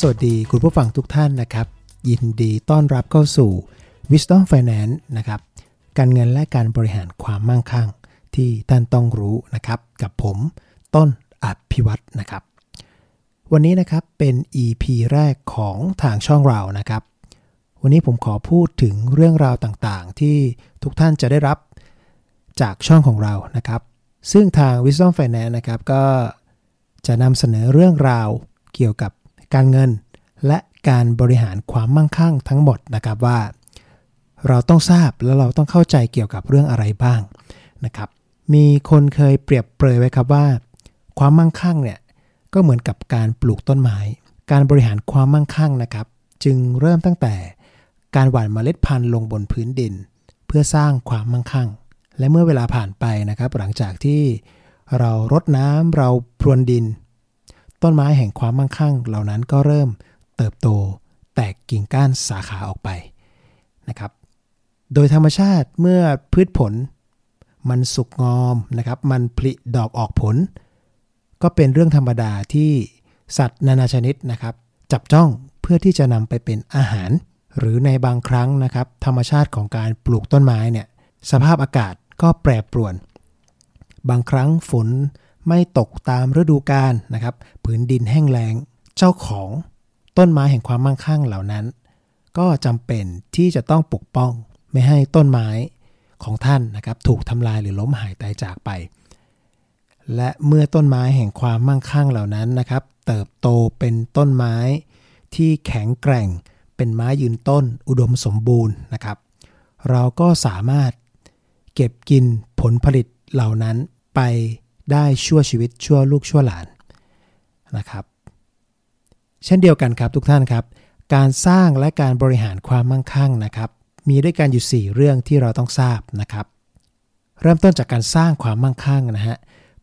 สวัสดีคุณผู้ฟังทุกท่านนะครับ ยินดีต้อนรับเข้าสู่ Wisdom Finance นะครับ การเงินและการบริหารความมั่งคั่ง ที่ท่านต้องรู้นะครับ กับผมต้นอภิวัตนะครับ วันนี้นะครับเป็น EP แรกของทางช่องเรานะครับ วันนี้ผมขอพูดถึงเรื่องราวต่างๆ ที่ทุกท่านจะได้รับจากช่องของเรานะครับ ซึ่งทาง Wisdom Finance นะครับก็จะนำเสนอเรื่องราวเกี่ยวกับ การเงิน และการบริหารความมั่งคั่งทั้งหมดนะครับว่า เราต้องทราบและเราต้องเข้าใจเกี่ยวกับเรื่องอะไรบ้างนะครับ มีคนเคยเปรียบเปรยไว้ครับว่า ความมั่งคั่งเนี่ยก็เหมือนกับการปลูกต้นไม้ การบริหารความมั่งคั่งนะครับ จึงเริ่มตั้งแต่การหว่านเมล็ดพันธุ์ลงบนพื้นดิน เพื่อสร้างความมั่งคั่ง และเมื่อเวลาผ่านไปนะครับ หลังจากที่เรารดน้ำเราพรวนดิน ต้นไม้แห่งความมั่งคั่ง เหล่านั้นก็เริ่มเติบโตแตกกิ่งก้านสาขาออกไปนะครับ โดยธรรมชาติเมื่อพืชผล มันสุกงอมนะครับ มันผลิดอกออกผล ก็เป็นเรื่องธรรมดาที่สัตว์นานาชนิดนะครับ จับจ้องเพื่อที่จะนำไปเป็นอาหาร หรือในบางครั้งนะครับ ธรรมชาติของการปลูกต้นไม้เนี่ยสภาพอากาศก็แปรปรวน บางครั้งฝน ไม่ตกตามฤดูกาลนะครับผืนดินแห้งแล้งเจ้าของต้นไม้แห่งความมั่งคั่งเหล่านั้น ก็จำเป็นที่จะต้องปกป้องไม่ให้ต้นไม้ของท่านนะครับถูกทำลายหรือล้มหายตายจากไป และเมื่อต้นไม้แห่งความมั่งคั่งเหล่านั้นนะครับ เติบโตเป็นต้นไม้ที่แข็งแกร่งเป็นไม้ยืนต้นอุดมสมบูรณ์นะครับ เราก็สามารถเก็บกินผลผลิตเหล่านั้นไป ได้ชั่วชีวิตชั่วลูกชั่วหลานนะครับ เช่นเดียวกันครับทุกท่านครับ การสร้างและการบริหารความมั่งคั่งนะครับ มีด้วยกันอยู่ 4 เรื่องที่เราต้องทราบนะครับ เริ่มต้นจากการสร้างความมั่งคั่งนะฮะ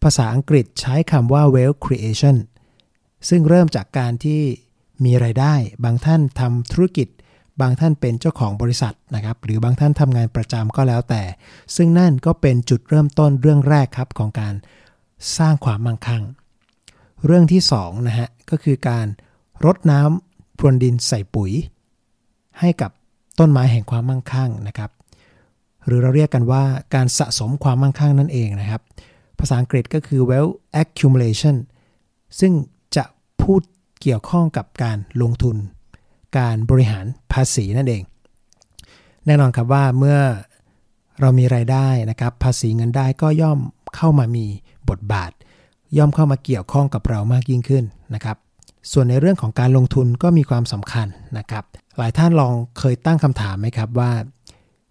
ภาษาอังกฤษใช้คำว่า wealth creation ซึ่งเริ่มจากการที่มีไรายได้ บางท่านทำธุรกิจ บางท่านเป็นเจ้าของบริษัทนะครับ หรือบางท่านทำงานประจำก็แล้วแต่ ซึ่งนั่นก็เป็นจุดเริ่มต้นเรื่องแรกครับของการ สร้างความมั่งคั่ง เรื่องที่2นะฮะก็คือการรดน้ำพรวนดินใส่ปุ๋ย ให้กับต้นไม้แห่งความมั่งคั่งนะครับ หรือเราเรียกกันว่าการสะสมความมั่งคั่งนั่นเองนะครับ ภาษาอังกฤษก็คือ wealth accumulation ซึ่งจะพูดเกี่ยวข้องกับการลงทุน การบริหารภาษีนั่นเอง แน่นอนครับว่าเมื่อเรามีรายได้นะครับ ภาษีเงินได้ก็ย่อมเข้ามามี บทบาท ย่อมเข้ามาเกี่ยวข้องกับเรามากยิ่งขึ้นนะครับ ส่วนในเรื่องของการลงทุนก็มีความสำคัญนะครับ หลายท่านลองเคยตั้งคำถามไหมครับว่า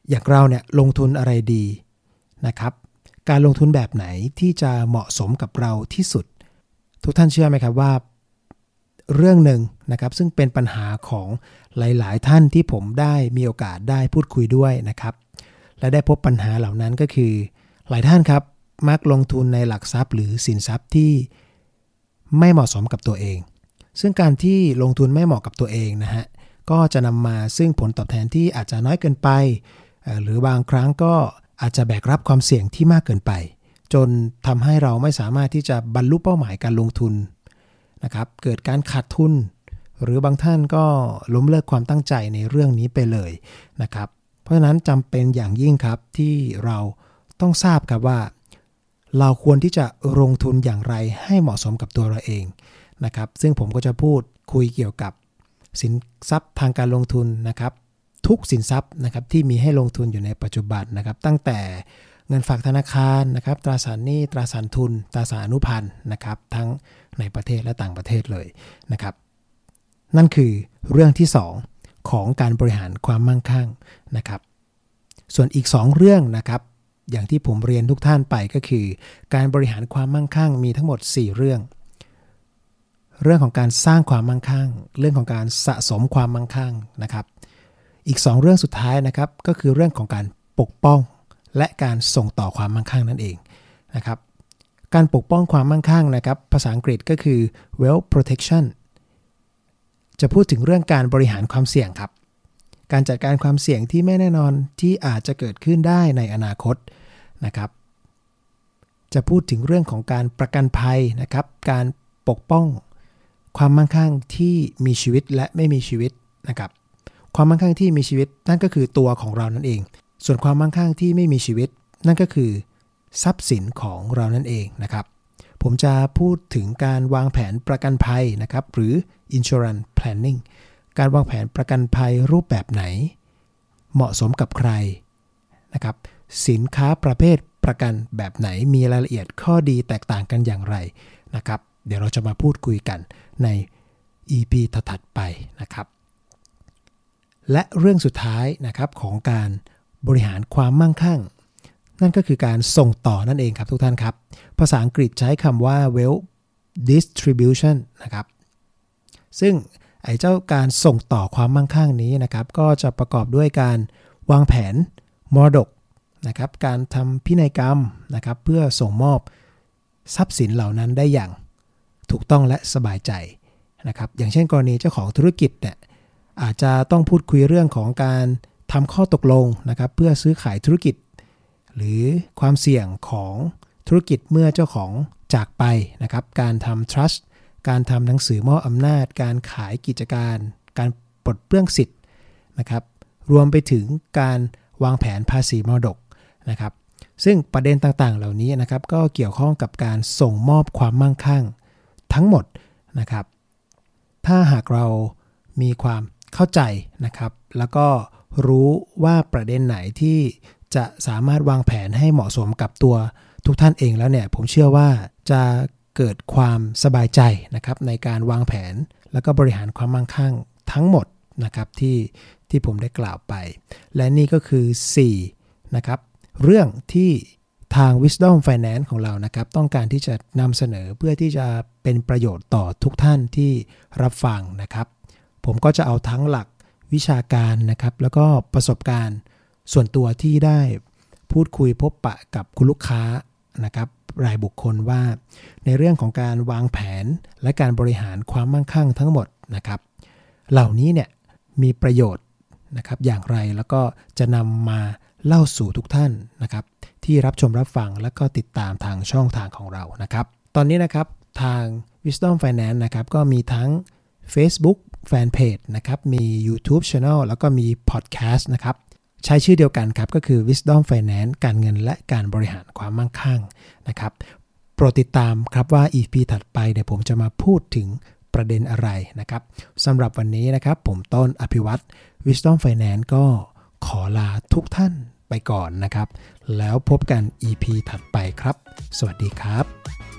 อย่างเราเนี่ยลงทุนอะไรดีนะครับ การลงทุนแบบไหนที่จะเหมาะสมกับเราที่สุด ทุกท่านเชื่อไหมครับว่าเรื่องหนึ่งนะครับซึ่งเป็นปัญหาของหลาย ๆ ท่านที่ผมได้มีโอกาสได้พูดคุยด้วยนะครับ และได้พบปัญหาเหล่านั้นก็คือ หลายท่านครับ มักลงทุนในหลักทรัพย์ หรือสินทรัพย์ที่ไม่เหมาะสมกับตัวเอง ซึ่งการที่ลงทุนไม่เหมาะกับตัวเองนะฮะ ก็จะนำมาซึ่งผลตอบแทนที่อาจจะน้อยเกินไป หรือบางครั้งก็อาจจะแบกรับความเสี่ยงที่มากเกินไป จนทำให้เราไม่สามารถที่จะบรรลุเป้าหมายการลงทุนนะครับ เกิดการขาดทุน หรือบางท่านก็ล้มเลิกความตั้งใจในเรื่องนี้ไปเลยนะครับ เพราะฉะนั้นจำเป็นอย่างยิ่งครับที่เราต้องทราบครับว่า เราควรที่จะลงทุนอย่างไรให้เหมาะสมกับตัวเราเองนะครับ ซึ่งผมก็จะพูดคุยเกี่ยวกับสินทรัพย์ทางการลงทุนนะครับ ทุกสินทรัพย์นะครับที่มีให้ลงทุนอยู่ในปัจจุบันนะครับ ตั้งแต่เงินฝากธนาคารนะครับ ตราสารหนี้ตราสารทุน ตราสารอนุพันธ์นะครับ ทั้งในประเทศและต่างประเทศเลยนะครับ นั่นคือเรื่องที่ 2 ของการบริหารความมั่งคั่งนะครับ ส่วนอีก 2 เรื่องนะครับ อย่างที่ผมเรียนทุกท่านไปก็คือ การบริหารความมั่งคั่งมีทั้งหมด 4 เรื่อง เรื่องของการสร้างความมั่งคั่ง เรื่องของการสะสมความมั่งคั่งนะครับ อีก 2 เรื่องสุดท้ายนะครับก็คือเรื่องของการปกป้อง และการส่งต่อความมั่งคั่งนั่นเองนะครับ การปกป้องความมั่งคั่งนะครับ ภาษาอังกฤษก็คือ wealth protection จะพูดถึงเรื่องการบริหารความเสี่ยงครับ การจัดการความเสี่ยงที่ไม่แน่นอนที่อาจจะเกิดขึ้นได้ในอนาคตนะครับ จะพูดถึงเรื่องของการประกันภัยนะครับ การปกป้องความมั่งคั่งที่มีชีวิตและไม่มีชีวิตนะครับ ความมั่งคั่งที่มีชีวิตนั่นก็คือตัวของเรานั่นเอง ส่วนความมั่งคั่งที่ไม่มีชีวิต นั่นก็คือ ทรัพย์สินของเรานั่นเองนะครับ ผมจะพูดถึงการวางแผนประกันภัยนะครับ หรือ insurance planning การวางแผนประกันภัยรูปแบบไหน เหมาะสมกับใครนะครับสินค้าประเภทประกันแบบไหนมีรายละเอียดข้อดีแตกต่างกันอย่างไรนะครับ เดี๋ยวเราจะมาพูดคุยกันใน EP ถัดไปนะครับ และเรื่องสุดท้ายนะครับของการบริหารความมั่งคั่ง นั่นก็คือการส่งต่อนั่นเองครับทุกท่านครับ ภาษาอังกฤษใช้คำว่า wealth distribution นะครับ ซึ่ง ไอ้เจ้าการส่งต่อความมั่งคั่งนี้นะครับ ก็จะประกอบด้วยการวางแผนมรดกนะครับ การทำพินัยกรรมนะครับ เพื่อส่งมอบทรัพย์สินเหล่านั้นได้อย่างถูกต้องและสบายใจนะครับ อย่างเช่นกรณีเจ้าของธุรกิจเนี่ยอาจจะต้องพูดคุยเรื่องของการทำข้อตกลงนะครับ เพื่อซื้อขายธุรกิจ หรือความเสี่ยงของธุรกิจเมื่อเจ้าของจากไปนะครับ การทำ trust การทำหนังสือมอบอำนาจ การขายกิจการ การปลดเปลื้องสิทธิ์นะครับรวมไปถึงการวางแผนภาษีมรดกนะครับ ซึ่งประเด็นต่างๆ เหล่านี้นะครับก็เกี่ยวข้องกับการส่งมอบความมั่งคั่งทั้งหมดนะครับ ถ้าหากเรามีความเข้าใจนะครับ แล้วก็รู้ว่าประเด็นไหนที่จะสามารถวางแผนให้เหมาะสมกับตัวทุกท่านเองแล้วเนี่ย ผมเชื่อว่าจะ เกิดความสบายใจนะครับในการวางแผน แล้วก็บริหารความมั่งคั่งทั้งหมดนะครับที่ที่ผมได้กล่าวไป และนี่ก็คือ4นะครับเรื่องที่ทาง Wisdom Finance ของเรานะครับ ต้องการที่จะนำเสนอเพื่อที่จะเป็นประโยชน์ต่อทุกท่านที่รับฟังนะครับ ผมก็จะเอาทั้งหลักวิชาการนะครับ แล้วก็ประสบการณ์ส่วนตัวที่ได้พูดคุยพบปะกับคุณลูกค้านะครับ รายบุคคลว่า ในเรื่องของการวางแผนและการบริหารความมั่งคั่งทั้งหมดนะครับ เหล่านี้เนี่ยมีประโยชน์นะครับอย่างไรแล้วก็จะนำมาเล่าสู่ทุกท่านนะครับที่รับชมรับฟังและก็ติดตามทางช่องทางของเรานะครับ ตอนนี้นะครับทาง Wisdom Finance นะครับก็มีทั้ง Facebook Fanpage นะครับมี YouTube Channel แล้วก็มี Podcast นะครับ ใช้ชื่อเดียวกันครับ ก็คือ Wisdom Finance การเงินและการบริหารความมั่งคั่งนะครับ โปรดติดตามครับว่า EP ถัดไปเดี๋ยวผมจะมาพูดถึงประเด็นอะไรนะครับสำหรับวันนี้นะครับ ผมต้นอภิวัตร Wisdom Finance ก็ขอลาทุกท่านไปก่อนนะครับ แล้วพบกัน EP ถัดไปครับ สวัสดีครับ